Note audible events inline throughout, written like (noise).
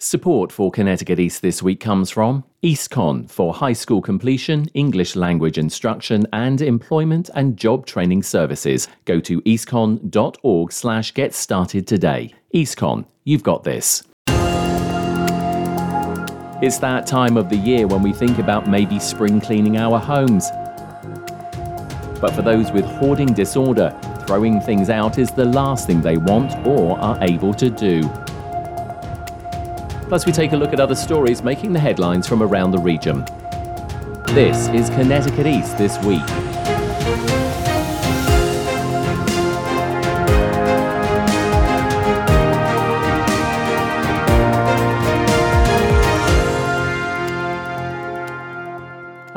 Support for Connecticut East this week comes from EASTCONN for high school completion, English language instruction, and employment and job training services. Go to eastconn.org slash get started today. EASTCONN, you've got this. It's that time of the year when we think about maybe spring cleaning our homes. But for those with hoarding disorder, throwing things out is the last thing they want or are able to do. Plus, we take a look at other stories making the headlines from around the region. This is Connecticut East This Week.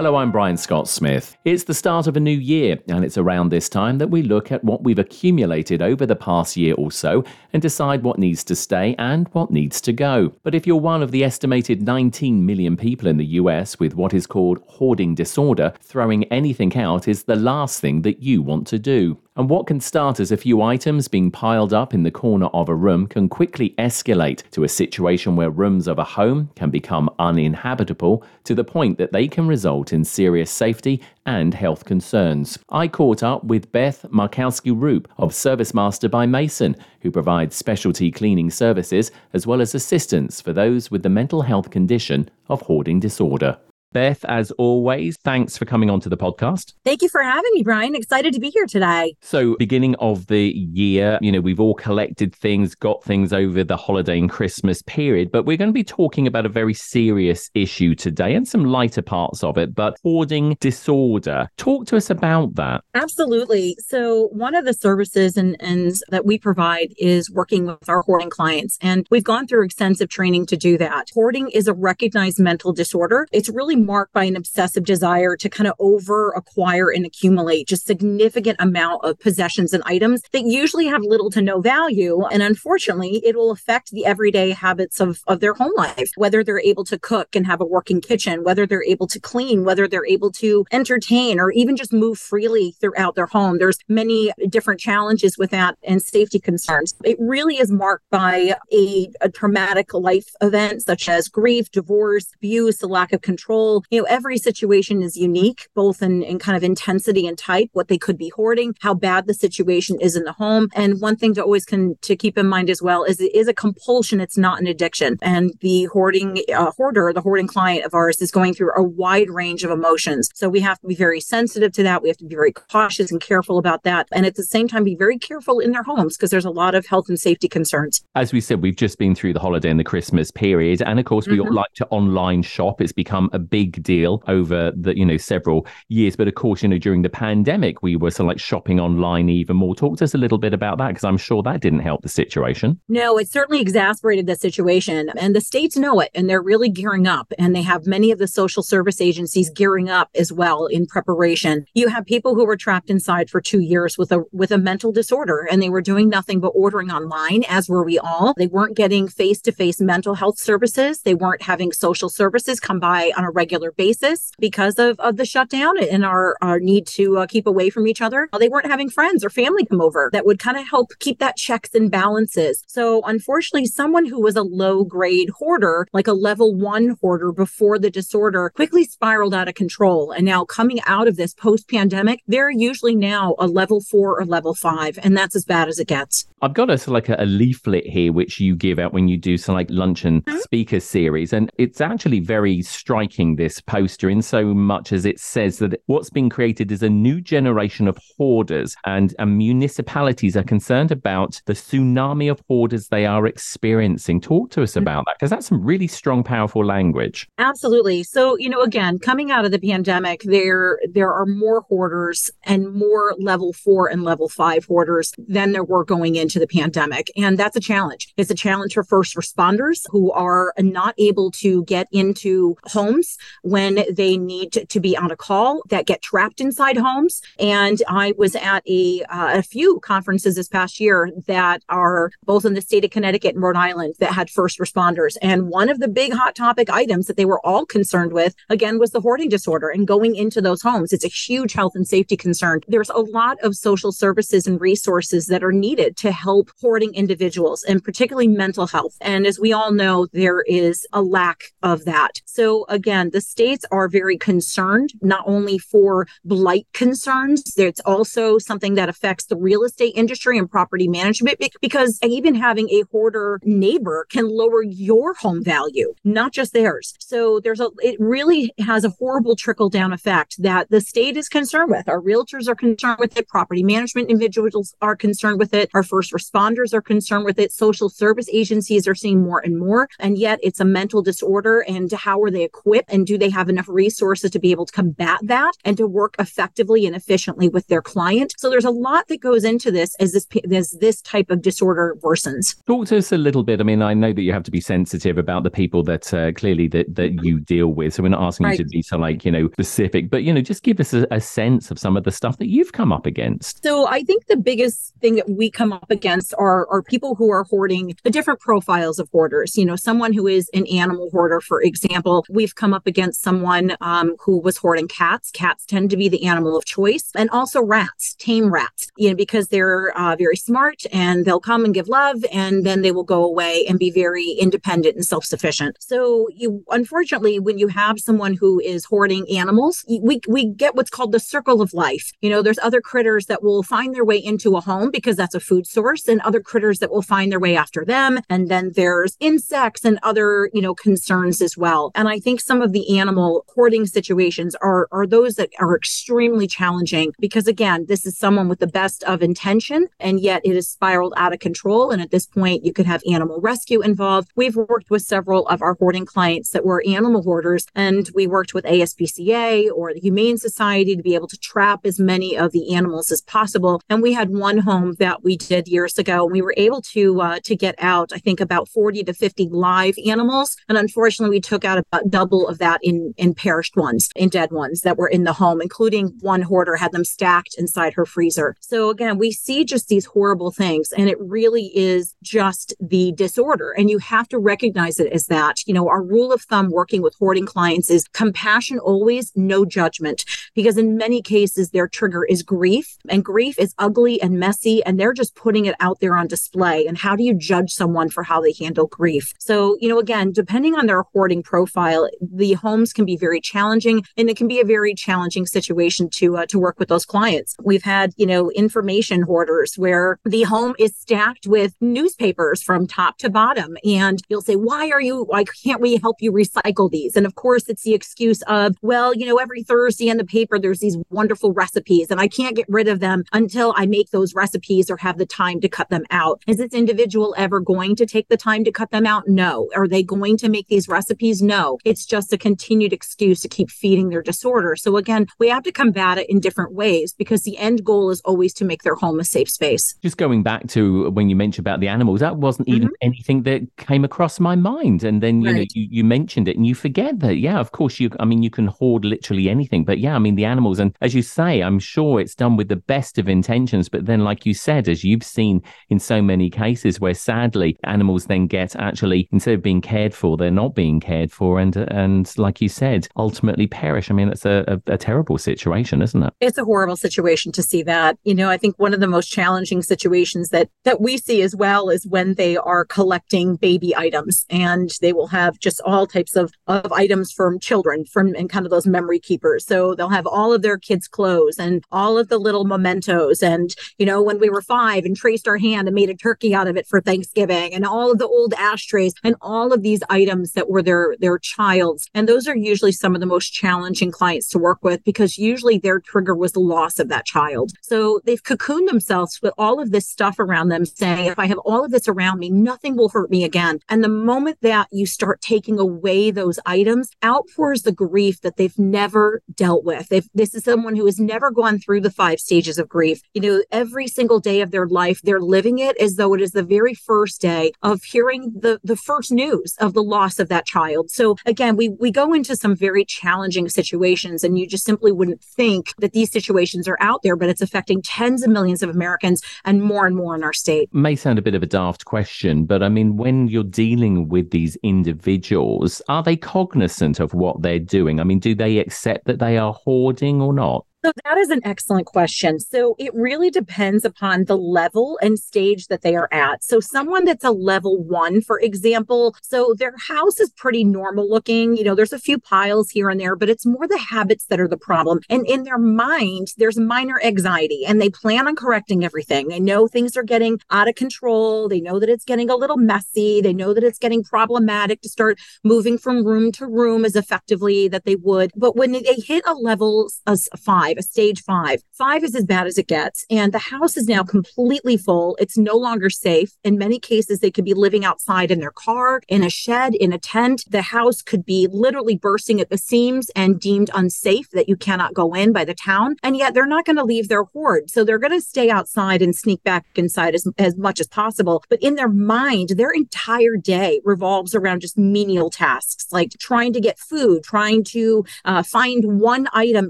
Hello, I'm Brian Scott Smith. It's the start of a new year, and it's around this time that we look at what we've accumulated over the past year or so and decide what needs to stay and what needs to go. But if you're one of the estimated 19 million people in the US with what is called hoarding disorder, throwing anything out is the last thing that you want to do. And what can start as a few items being piled up in the corner of a room can quickly escalate to a situation where rooms of a home can become uninhabitable to the point that they can result in serious safety and health concerns. I caught up with Beth Markowski Roop of ServiceMaster by Mason, who provides specialty cleaning services as well as assistance for those with the mental health condition of hoarding disorder. Beth, as always, thanks for coming onto the podcast. Thank you for having me, Brian. Excited to be here today. So, beginning of the year, you know, we've all collected things, got things over the holiday and Christmas period, but we're going to be talking about a very serious issue today and some lighter parts of it, but hoarding disorder. Talk to us about that. Absolutely. So, one of the services and, and that we provide is working with our hoarding clients, and we've gone through extensive training to do that. Hoarding is a recognized mental disorder. It's really marked by an obsessive desire to kind of over acquire and accumulate just significant amount of possessions and items that usually have little to no value. And unfortunately, it will affect the everyday habits of, of their home life, whether they're able to cook and have a working kitchen, whether they're able to clean, whether they're able to entertain or even just move freely throughout their home. There's many different challenges with that and safety concerns. It really is marked by a, a traumatic life event such as grief, divorce, abuse, a lack of control, you know, every situation is unique, both in, in kind of intensity and type, what they could be hoarding, how bad the situation is in the home. And one thing to always can to keep in mind as well is it is a compulsion. It's not an addiction. And the hoarding uh, hoarder, the hoarding client of ours is going through a wide range of emotions. So we have to be very sensitive to that. We have to be very cautious and careful about that. And at the same time, be very careful in their homes because there's a lot of health and safety concerns. As we said, we've just been through the holiday and the Christmas period. And of course, we mm-hmm. all like to online shop. It's become a big big deal over the you know several years. But of course, you know during the pandemic, we were sort of like shopping online even more. Talk to us a little bit about that because I'm sure that didn't help the situation. No, it certainly exacerbated the situation, and the states know it, and they're really gearing up. And they have many of the social service agencies gearing up as well in preparation. You have people who were trapped inside for two years with a with a mental disorder, and they were doing nothing but ordering online, as were we all. They weren't getting face to face mental health services. They weren't having social services come by on a regular regular basis because of, of the shutdown and our, our need to uh, keep away from each other. They weren't having friends or family come over that would kind of help keep that checks and balances. So, unfortunately, someone who was a low grade hoarder, like a level one hoarder before the disorder, quickly spiraled out of control. And now, coming out of this post pandemic, they're usually now a level four or level five, and that's as bad as it gets. I've got a sort of like a, a leaflet here which you give out when you do some like luncheon mm-hmm. speaker series, and it's actually very striking. This poster in so much as it says that what's been created is a new generation of hoarders, and, and municipalities are concerned about the tsunami of hoarders they are experiencing. Talk to us mm-hmm. about that because that's some really strong, powerful language. Absolutely. So, you know, again, coming out of the pandemic, there there are more hoarders and more level four and level five hoarders than there were going into the pandemic. And that's a challenge. It's a challenge for first responders who are not able to get into homes when they need to, be on a call that get trapped inside homes. And I was at a, uh, a few conferences this past year that are both in the state of Connecticut and Rhode Island that had first responders. And one of the big hot topic items that they were all concerned with, again, was the hoarding disorder and going into those homes. It's a huge health and safety concern. There's a lot of social services and resources that are needed to help hoarding individuals and particularly mental health. And as we all know, there is a lack of that. So again, the states are very concerned, not only for blight concerns, it's also something that affects the real estate industry and property management because even having a hoarder neighbor can lower your home value, not just theirs. So there's a, it really has a horrible trickle down effect that the state is concerned with. Our realtors are concerned with it. Property management individuals are concerned with it. Our first responders are concerned with it. Social service agencies are seeing more and more. And yet it's a mental disorder. And how are they equipped? And do they have enough resources to be able to combat that and to work effectively and efficiently with their client? So there's a lot that goes into this as this, as this type of disorder worsens. Talk to us a little bit. I mean, I know that you have to be sensitive about the people that uh, clearly that, that you deal with. So we're not asking right. you to be so like, you know, specific, but, you know, just give us a, a sense of some of the stuff that you've come up against. So I think the biggest thing that we come up against are, are people who are hoarding the different profiles of hoarders. You know, someone who is an animal hoarder, for example, we've come up against someone um, who was hoarding cats. Cats tend to be the animal of choice and also rats, tame rats, you know, because they're uh, very smart and they'll come and give love and then they will go away and be very independent and self-sufficient. So you, unfortunately, when you have someone who is hoarding animals, we, we get what's called the circle of life. You know, there's other critters that will find their way into a home because that's a food source and other critters that will find their way after them. And then there's insects and other, you know, concerns as well. And I think some of the animal hoarding situations are, are those that are extremely challenging because again, this is someone with the best of intention and yet it has spiraled out of control. And at this point, you could have animal rescue involved. We've worked with several of our hoarding clients that were animal hoarders and we worked with ASPCA or the Humane Society to be able to trap as many of the animals as possible. And we had one home that we did years ago, and we were able to uh, to get out, I think, about 40 to 50 live animals. And unfortunately, we took out about double of that in in perished ones, in dead ones that were in the home, including one hoarder had them stacked inside her freezer. So again, we see just these horrible things, and it really is just the disorder. And you have to recognize it as that. You know, our rule of thumb working with hoarding clients is compassion always, no judgment because in many cases their trigger is grief and grief is ugly and messy and they're just putting it out there on display and how do you judge someone for how they handle grief so you know again depending on their hoarding profile the homes can be very challenging and it can be a very challenging situation to uh, to work with those clients we've had you know information hoarders where the home is stacked with newspapers from top to bottom and you'll say why are you why can't we help you recycle these and of course it's the excuse of well you know every thursday in the paper paper, there's these wonderful recipes and I can't get rid of them until I make those recipes or have the time to cut them out. Is this individual ever going to take the time to cut them out? No. Are they going to make these recipes? No. It's just a continued excuse to keep feeding their disorder. So again, we have to combat it in different ways because the end goal is always to make their home a safe space. Just going back to when you mentioned about the animals, that wasn't even mm-hmm. anything that came across my mind. And then, you right. know, you, you mentioned it and you forget that, yeah, of course you, I mean, you can hoard literally anything, but yeah, I mean, mean, the animals. And as you say, I'm sure it's done with the best of intentions. But then, like you said, as you've seen in so many cases where sadly animals then get actually, instead of being cared for, they're not being cared for. And, and like you said, ultimately perish. I mean, it's a, a, a terrible situation, isn't it? It's a horrible situation to see that. You know, I think one of the most challenging situations that, that we see as well is when they are collecting baby items and they will have just all types of, of items from children from and kind of those memory keepers. So they'll have all of their kids' clothes and all of the little mementos. And, you know, when we were five and traced our hand and made a turkey out of it for Thanksgiving and all of the old ashtrays and all of these items that were their, their child's. And those are usually some of the most challenging clients to work with because usually their trigger was the loss of that child. So they've cocooned themselves with all of this stuff around them saying, if I have all of this around me, nothing will hurt me again. And the moment that you start taking away those items, outpours the grief that they've never dealt with. If this is someone who has never gone through the five stages of grief, you know, every single day of their life, they're living it as though it is the very first day of hearing the, the first news of the loss of that child. So again, we, we go into some very challenging situations, and you just simply wouldn't think that these situations are out there, but it's affecting tens of millions of Americans and more and more in our state. May sound a bit of a daft question, but I mean, when you're dealing with these individuals, are they cognizant of what they're doing? I mean, do they accept that they are hoarding or not? So that is an excellent question. So it really depends upon the level and stage that they are at. So someone that's a level one, for example, so their house is pretty normal looking. You know, there's a few piles here and there, but it's more the habits that are the problem. And in their mind, there's minor anxiety and they plan on correcting everything. They know things are getting out of control. They know that it's getting a little messy. They know that it's getting problematic to start moving from room to room as effectively that they would. But when they hit a level of five, five, a stage five. Five is as bad as it gets. And the house is now completely full. It's no longer safe. In many cases, they could be living outside in their car, in a shed, in a tent. The house could be literally bursting at the seams and deemed unsafe that you cannot go in by the town. And yet they're not going to leave their hoard. So they're going to stay outside and sneak back inside as, as much as possible. But in their mind, their entire day revolves around just menial tasks like trying to get food, trying to uh, find one item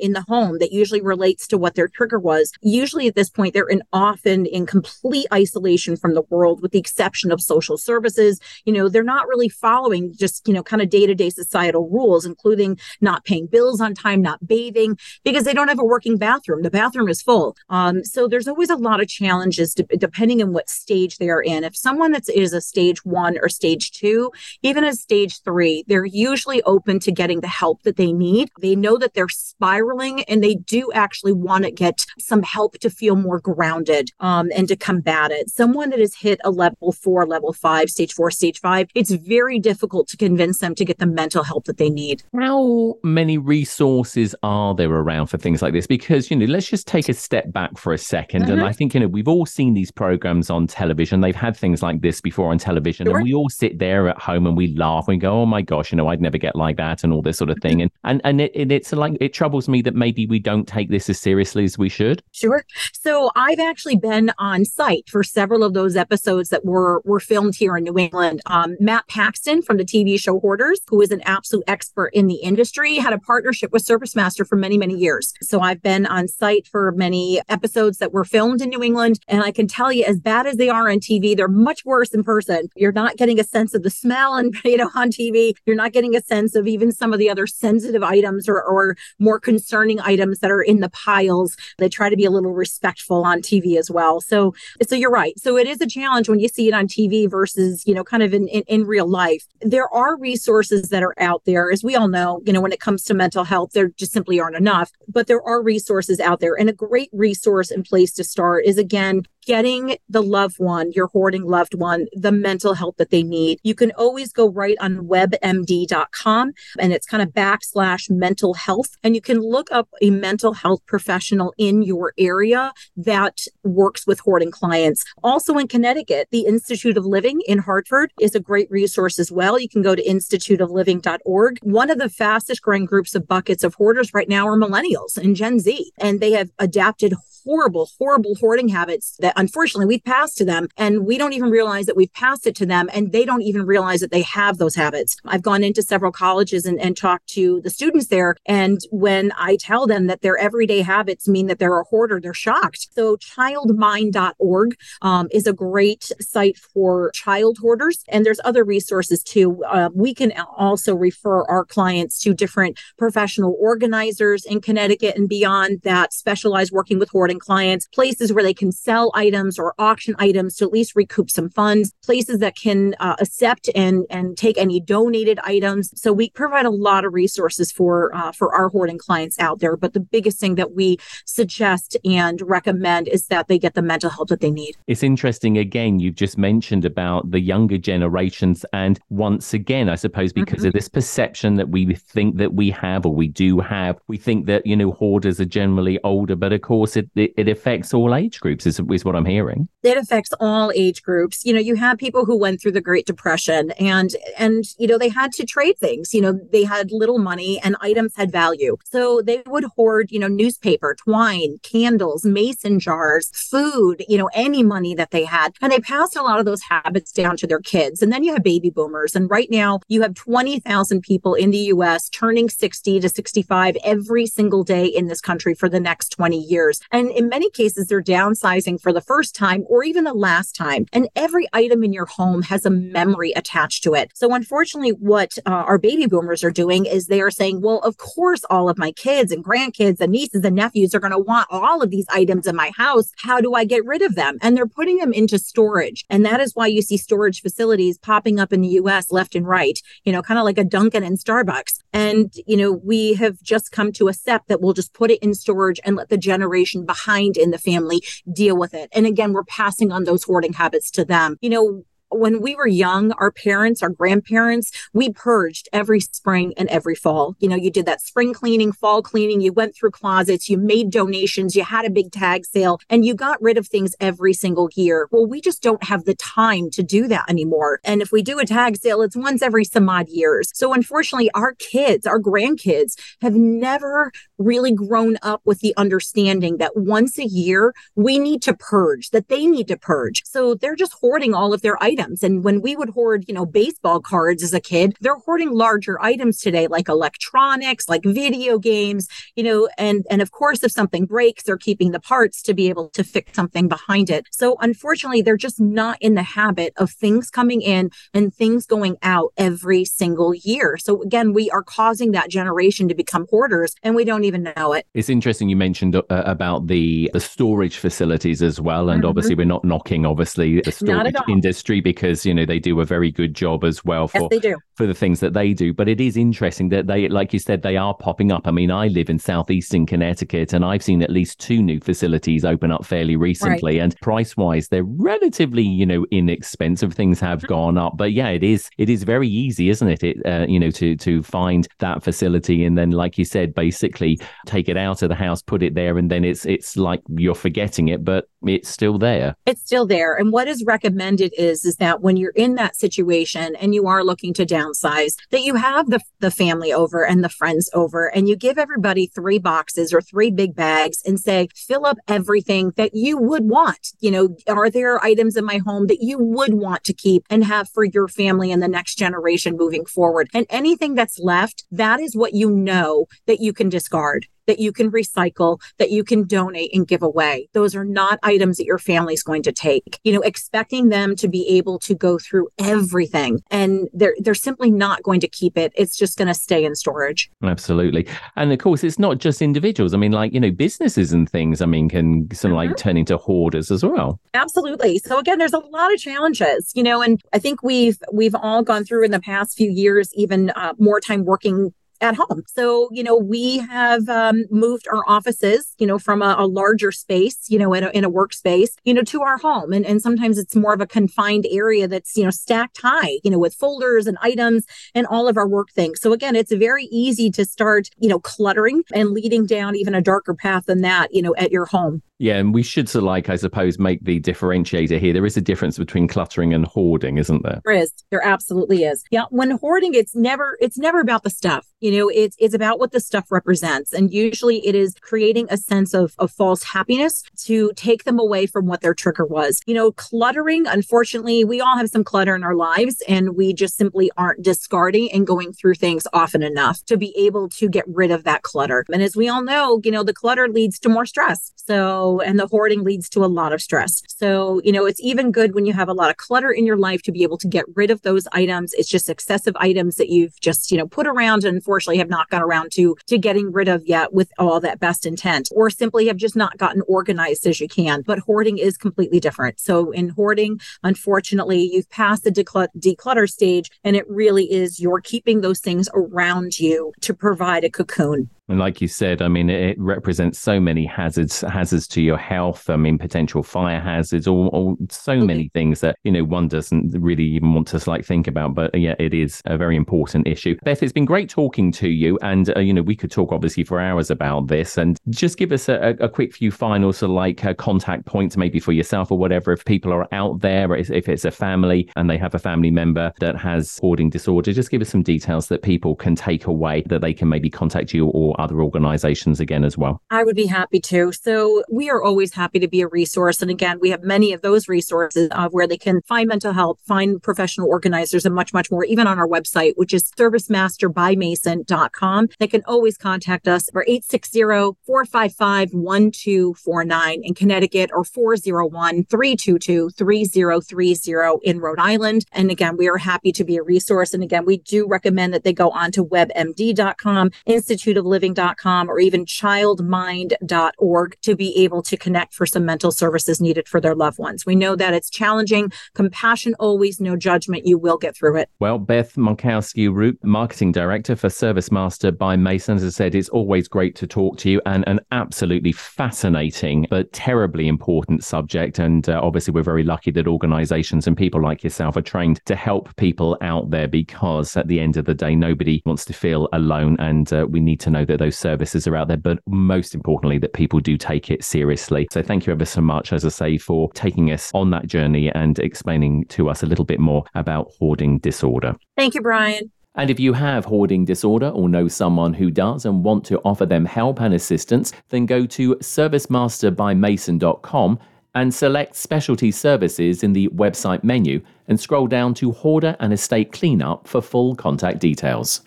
in the home that usually usually relates to what their trigger was. Usually at this point, they're in often in complete isolation from the world, with the exception of social services. You know, they're not really following just, you know, kind of day to day societal rules, including not paying bills on time, not bathing, because they don't have a working bathroom. The bathroom is full. Um, so there's always a lot of challenges to, depending on what stage they are in. If someone that is a stage one or stage two, even a stage three, they're usually open to getting the help that they need. They know that they're spiraling and they do actually want to get some help to feel more grounded um, and to combat it. Someone that has hit a level four, level five, stage four, stage five, it's very difficult to convince them to get the mental help that they need. How many resources are there around for things like this? Because, you know, let's just take a step back for a 2nd mm-hmm. And I think, you know, we've all seen these programs on television. They've had things like this before on television. Sure. And we all sit there at home and we laugh and go, oh my gosh, you know, I'd never get like that and all this sort of thing. And, and, and it, it, it's like, it troubles me that maybe we don't take this as seriously as we should? Sure. So I've actually been on site for several of those episodes that were were filmed here in New England. Um, Matt Paxton from the TV show Hoarders, who is an absolute expert in the industry, had a partnership with ServiceMaster for many many years. So I've been on site for many episodes that were filmed in New England, and I can tell you, as bad as they are on TV, they're much worse in person. You're not getting a sense of the smell, and (laughs) you know on TV, you're not getting a sense of even some of the other sensitive items or, or more concerning items that are in the piles. They try to be a little respectful on TV as well. So, so you're right. So it is a challenge when you see it on TV versus, you know, kind of in, in, in real life. There are resources that are out there. As we all know, you know, when it comes to mental health, there just simply aren't enough, but there are resources out there. And a great resource and place to start is again, getting the loved one, your hoarding loved one, the mental help that they need. You can always go right on webmd.com and it's kind of backslash mental health. And you can look up a mental health professional in your area that works with hoarding clients. Also in Connecticut, the Institute of Living in Hartford is a great resource as well. You can go to instituteofliving.org. One of the fastest growing groups of buckets of hoarders right now are millennials and Gen Z, and they have adapted horrible, horrible hoarding habits that unfortunately we've passed to them. And we don't even realize that we've passed it to them. And they don't even realize that they have those habits. I've gone into several colleges and, and talked to the students there. And when I tell them that their everyday habits mean that they're a hoarder, they're shocked. So childmind.org um, is a great site for child hoarders. And there's other resources too. Uh, we can also refer our clients to different professional organizers in Connecticut and beyond that specialize working with hoarding clients, places where they can sell items or auction items to at least recoup some funds, places that can uh, accept and and take any donated items. So we provide a lot of resources for uh, for our hoarding clients out there. But the biggest thing that we suggest and recommend is that they get the mental help that they need. It's interesting. Again, you've just mentioned about the younger generations, and once again, I suppose because mm-hmm. of this perception that we think that we have or we do have, we think that you know hoarders are generally older, but of course it it, it affects all age groups, is, is what I'm hearing. It affects all age groups. You know, you have people who went through the Great Depression and, and, you know, they had to trade things. You know, they had little money and items had value. So they would hoard, you know, newspaper, twine, candles, mason jars, food, you know, any money that they had. And they passed a lot of those habits down to their kids. And then you have baby boomers. And right now you have 20,000 people in the US turning 60 to 65 every single day in this country for the next 20 years. And in many cases, they're downsizing for the first time or even the last time. And every item in your home has a memory attached to it. So unfortunately, what uh, our baby boomers are doing is they are saying, well, of course, all of my kids and grandkids and nieces and nephews are going to want all of these items in my house. How do I get rid of them? And they're putting them into storage. And that is why you see storage facilities popping up in the US left and right, you know, kind of like a Dunkin' and Starbucks. And, you know, we have just come to accept that we'll just put it in storage and let the generation behind in the family deal with it. And again, we're passing on those hoarding habits to them. You know, when we were young, our parents, our grandparents, we purged every spring and every fall. You know, you did that spring cleaning, fall cleaning, you went through closets, you made donations, you had a big tag sale, and you got rid of things every single year. Well, we just don't have the time to do that anymore. And if we do a tag sale, it's once every some odd years. So unfortunately, our kids, our grandkids have never really grown up with the understanding that once a year we need to purge, that they need to purge. So they're just hoarding all of their items items. And when we would hoard, you know, baseball cards as a kid, they're hoarding larger items today, like electronics, like video games, you know, and, and of course, if something breaks, they're keeping the parts to be able to fix something behind it. So unfortunately, they're just not in the habit of things coming in and things going out every single year. So again, we are causing that generation to become hoarders and we don't even know it. It's interesting you mentioned uh, about the the storage facilities as well and mm-hmm. obviously we're not knocking obviously the storage industry because you know they do a very good job as well for yes, for the things that they do. But it is interesting that they, like you said, they are popping up. I mean, I live in southeastern Connecticut, and I've seen at least two new facilities open up fairly recently. Right. And price wise, they're relatively you know inexpensive. Things have mm-hmm. gone up, but yeah, it is it is very easy, isn't it? It uh, you know to to find that facility and then, like you said, basically take it out of the house, put it there, and then it's it's like you're forgetting it, but it's still there. It's still there. And what is recommended is is that when you're in that situation and you are looking to downsize, that you have the, the family over and the friends over and you give everybody three boxes or three big bags and say, fill up everything that you would want. You know, are there items in my home that you would want to keep and have for your family and the next generation moving forward? And anything that's left, that is what you know that you can discard that you can recycle, that you can donate and give away. Those are not items that your family is going to take. You know, expecting them to be able to go through everything and they're they're simply not going to keep it. It's just going to stay in storage. Absolutely. And of course it's not just individuals. I mean like, you know, businesses and things I mean can sort of mm-hmm. like turn into hoarders as well. Absolutely. So again, there's a lot of challenges, you know, and I think we've we've all gone through in the past few years even uh, more time working at home. So, you know, we have um, moved our offices, you know, from a, a, larger space, you know, in a, in a workspace, you know, to our home. And, and sometimes it's more of a confined area that's, you know, stacked high, you know, with folders and items and all of our work things. So again, it's very easy to start, you know, cluttering and leading down even a darker path than that, you know, at your home. Yeah, and we should like, I suppose, make the differentiator here. There is a difference between cluttering and hoarding, isn't there? There is. There absolutely is. Yeah. When hoarding, it's never it's never about the stuff. You know, it's it's about what the stuff represents. And usually it is creating a sense of, of false happiness to take them away from what their trigger was. You know, cluttering, unfortunately, we all have some clutter in our lives and we just simply aren't discarding and going through things often enough to be able to get rid of that clutter. And as we all know, you know, the clutter leads to more stress. So and the hoarding leads to a lot of stress. So, you know, it's even good when you have a lot of clutter in your life to be able to get rid of those items. It's just excessive items that you've just, you know, put around and unfortunately have not got around to to getting rid of yet with all that best intent or simply have just not gotten organized as you can. But hoarding is completely different. So in hoarding, unfortunately, you've passed the declutter stage and it really is you're keeping those things around you to provide a cocoon And like you said, I mean, it represents so many hazards, hazards to your health. I mean, potential fire hazards, all, all so okay. many things that, you know, one doesn't really even want to like think about. But yeah, it is a very important issue. Beth, it's been great talking to you. And, uh, you know, we could talk obviously for hours about this and just give us a, a quick few final sort of like uh, contact points, maybe for yourself or whatever, if people are out there, if it's a family and they have a family member that has hoarding disorder, just give us some details that people can take away that they can maybe contact you or other organizations again as well? I would be happy to. So we are always happy to be a resource. And again, we have many of those resources of where they can find mental health, find professional organizers, and much, much more, even on our website, which is servicemasterbymason.com. They can always contact us for 860-455-1249 in Connecticut or 401-322-3030 in Rhode Island. And again, we are happy to be a resource. And again, we do recommend that they go on to webmd.com, Institute of Living or even childmind.org to be able to connect for some mental services needed for their loved ones. We know that it's challenging. Compassion always, no judgment. You will get through it. Well, Beth Monkowski Root, Marketing Director for ServiceMaster by Mason, as I said, it's always great to talk to you and an absolutely fascinating but terribly important subject. And uh, obviously, we're very lucky that organizations and people like yourself are trained to help people out there because at the end of the day, nobody wants to feel alone. And uh, we need to know that those services are out there, but most importantly, that people do take it seriously. So thank you ever so much, as I say, for taking us on that journey and explaining to us a little bit more about hoarding disorder. Thank you, Brian. And if you have hoarding disorder or know someone who does and want to offer them help and assistance, then go to servicemasterbymason.com and select specialty services in the website menu and scroll down to hoarder and estate cleanup for full contact details.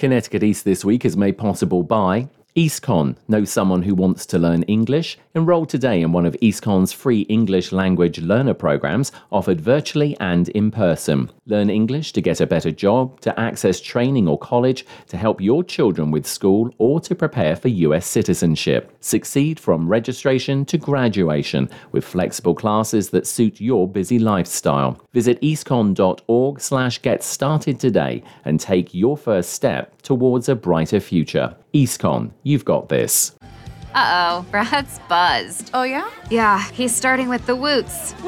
Connecticut East this week is made possible by EASTCONN. Know someone who wants to learn English? Enroll today in one of EASTCONN's free English language learner programs offered virtually and in person. Learn English to get a better job, to access training or college, to help your children with school, or to prepare for US citizenship. Succeed from registration to graduation with flexible classes that suit your busy lifestyle. Visit eastconn.org slash get started today and take your first step towards a brighter future. EASTCONN, you've got this. Uh oh, (laughs) Brad's buzzed. Oh, yeah? Yeah, he's starting with the woots. (laughs)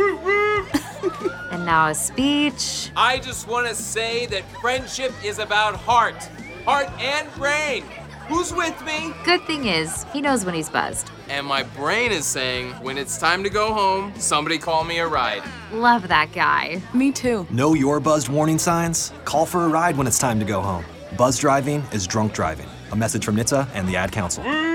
and now a speech. I just want to say that friendship is about heart, heart and brain. Who's with me? Good thing is, he knows when he's buzzed. And my brain is saying, when it's time to go home, somebody call me a ride. Love that guy. Me too. Know your buzzed warning signs? Call for a ride when it's time to go home. Buzz driving is drunk driving. A message from NHTSA and the Ad Council.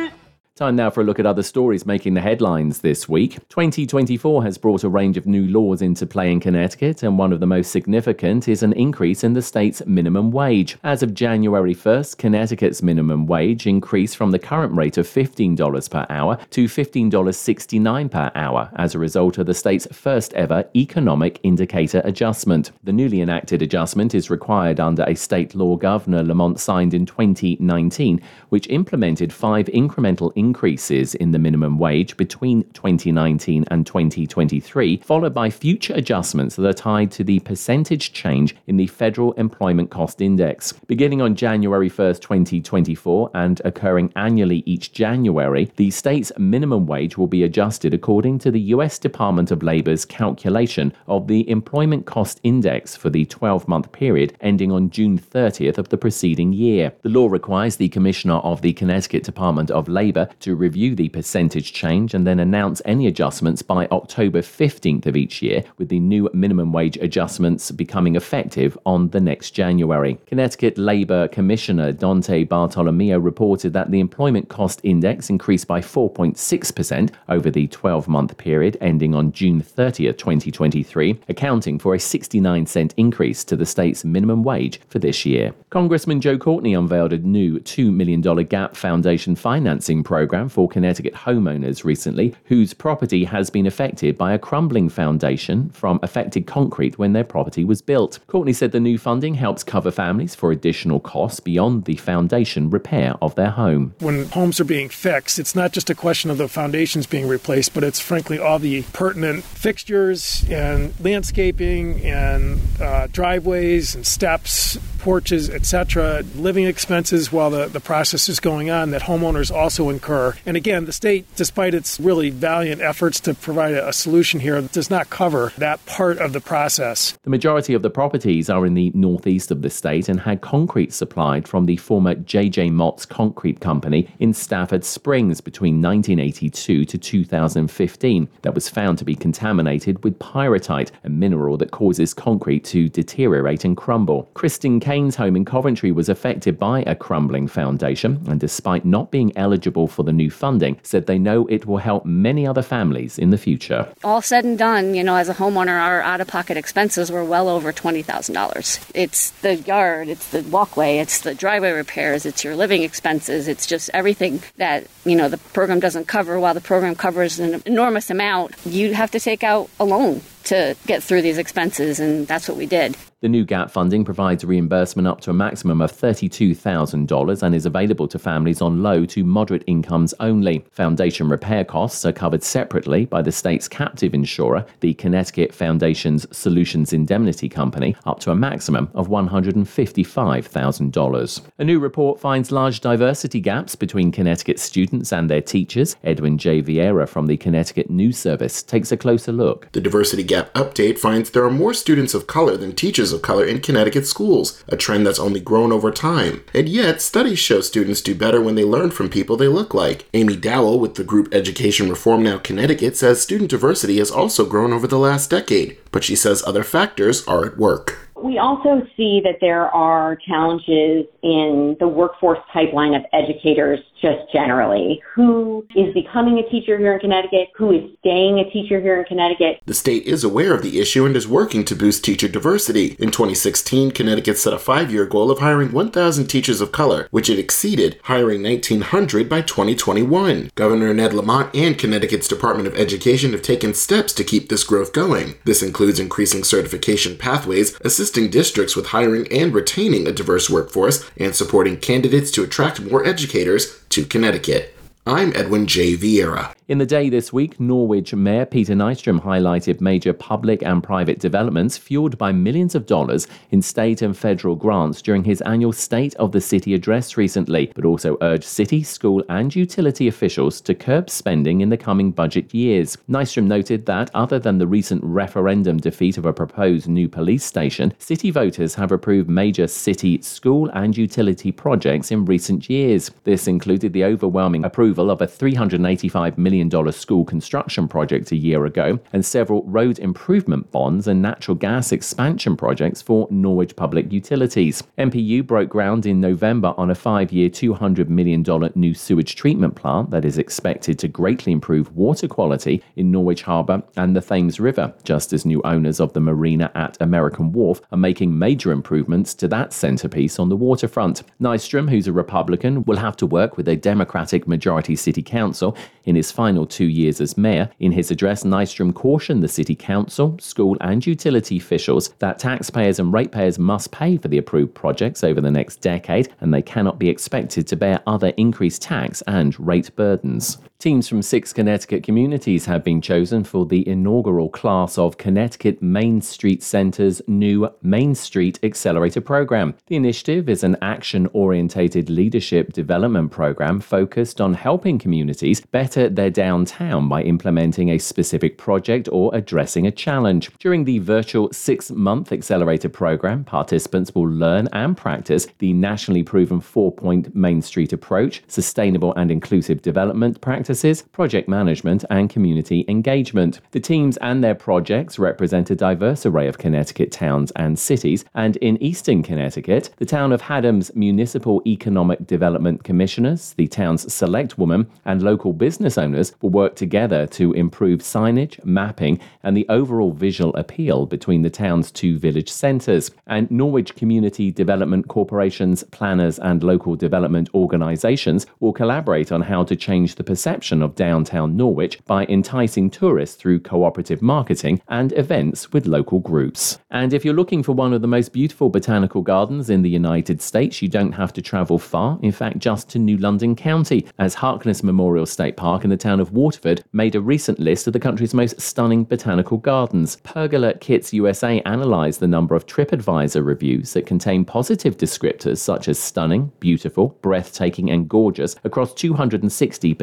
Time now for a look at other stories making the headlines this week. 2024 has brought a range of new laws into play in Connecticut, and one of the most significant is an increase in the state's minimum wage. As of January 1st, Connecticut's minimum wage increased from the current rate of $15 per hour to $15.69 per hour as a result of the state's first ever economic indicator adjustment. The newly enacted adjustment is required under a state law Governor Lamont signed in 2019, which implemented five incremental increases in the minimum wage between 2019 and 2023, followed by future adjustments that are tied to the percentage change in the Federal Employment Cost Index. Beginning on January 1st, 2024, and occurring annually each January, the state's minimum wage will be adjusted according to the U.S. Department of Labor's calculation of the Employment Cost Index for the 12 month period ending on June 30th of the preceding year. The law requires the Commissioner of the Connecticut Department of Labor to review the percentage change and then announce any adjustments by October 15th of each year, with the new minimum wage adjustments becoming effective on the next January. Connecticut Labor Commissioner Dante Bartolomeo reported that the employment cost index increased by 4.6% over the 12 month period ending on June 30th, 2023, accounting for a 69 cent increase to the state's minimum wage for this year. Congressman Joe Courtney unveiled a new $2 million GAP Foundation financing program for Connecticut homeowners recently whose property has been affected by a crumbling foundation from affected concrete when their property was built. Courtney said the new funding helps cover families for additional costs beyond the foundation repair of their home. When homes are being fixed, it's not just a question of the foundations being replaced, but it's frankly all the pertinent fixtures and landscaping and uh, driveways and steps, porches, etc., living expenses while the, the process is going on that homeowners also incur. And again, the state, despite its really valiant efforts to provide a, a solution here, does not cover that part of the process. The majority of the properties are in the northeast of the state and had concrete supplied from the former J.J. Mottes Concrete Company in Stafford Springs between 1982 to 2015 that was found to be contaminated with pyrrhotite, a mineral that causes concrete to deteriorate and crumble. Kristen Christine Kane's home in Coventry was affected by a crumbling foundation and despite not being eligible for the new funding, said they know it will help many other families in the future. All said and done, you know, as a homeowner, our out-of-pocket expenses were well over $20,000. It's the yard, it's the walkway, it's the driveway repairs, it's your living expenses, it's just everything that, you know, the program doesn't cover while the program covers an enormous amount. You have to take out a loan to get through these expenses, and that's what we did. The new GAP funding provides reimbursement up to a maximum of $32,000 and is available to families on low to moderate incomes only. Foundation repair costs are covered separately by the state's captive insurer, the Connecticut Foundation's Solutions Indemnity Company, up to a maximum of $155,000. A new report finds large diversity gaps between Connecticut students and their teachers. Edwin J. Viera from the Connecticut News Service takes a closer look. The diversity gap update finds there are more students of color than teachers of color in Connecticut schools, a trend that's only grown over time. And yet, studies show students do better when they learn from people they look like. Amy Dowell with the group Education Reform Now Connecticut says student diversity has also grown over the last decade, but she says other factors are at work. We also see that there are challenges in the workforce pipeline of educators just generally. Who is becoming a teacher here in Connecticut? Who is staying a teacher here in Connecticut? The state is aware of the issue and is working to boost teacher diversity. In 2016, Connecticut set a five year goal of hiring 1,000 teachers of color, which it exceeded, hiring 1,900 by 2021. Governor Ned Lamont and Connecticut's Department of Education have taken steps to keep this growth going. This includes increasing certification pathways, assisting districts with hiring and retaining a diverse workforce, and supporting candidates to attract more educators to Connecticut. I'm Edwin J. Viera. In the day this week, Norwich Mayor Peter Nystrom highlighted major public and private developments fueled by millions of dollars in state and federal grants during his annual State of the City address recently, but also urged city, school, and utility officials to curb spending in the coming budget years. Nystrom noted that, other than the recent referendum defeat of a proposed new police station, city voters have approved major city, school, and utility projects in recent years. This included the overwhelming approval of a $385 million school construction project a year ago and several road improvement bonds and natural gas expansion projects for Norwich Public Utilities. NPU broke ground in November on a five year, $200 million new sewage treatment plant that is expected to greatly improve water quality in Norwich Harbour and the Thames River, just as new owners of the marina at American Wharf are making major improvements to that centrepiece on the waterfront. Nystrom, who's a Republican, will have to work with a Democratic majority City Council in his final two years as mayor. In his address, Nystrom cautioned the City Council, school, and utility officials that taxpayers and ratepayers must pay for the approved projects over the next decade, and they cannot be expected to bear other increased tax and rate burdens. Teams from six Connecticut communities have been chosen for the inaugural class of Connecticut Main Street Center's new Main Street Accelerator program. The initiative is an action orientated leadership development program focused on helping communities better their downtown by implementing a specific project or addressing a challenge. During the virtual six month accelerator program, participants will learn and practice the nationally proven four point Main Street approach, sustainable and inclusive development practice practices, project management, and community engagement. The teams and their projects represent a diverse array of Connecticut towns and cities, and in eastern Connecticut, the town of Haddam's Municipal Economic Development Commissioners, the town's select woman, and local business owners will work together to improve signage, mapping, and the overall visual appeal between the town's two village centres. And Norwich Community Development Corporation's planners and local development organisations will collaborate on how to change the perception of downtown Norwich by enticing tourists through cooperative marketing and events with local groups. And if you're looking for one of the most beautiful botanical gardens in the United States, you don't have to travel far, in fact, just to New London County, as Harkness Memorial State Park in the town of Waterford made a recent list of the country's most stunning botanical gardens. Pergola Kits USA analysed the number of TripAdvisor reviews that contain positive descriptors such as stunning, beautiful, breathtaking, and gorgeous across 260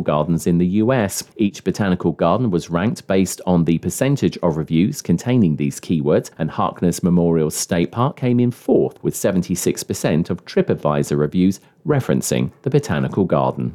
botanical gardens in the US. Each botanical garden was ranked based on the percentage of reviews containing these keywords, and Harkness Memorial State Park came in fourth with 76% of TripAdvisor reviews referencing the botanical garden.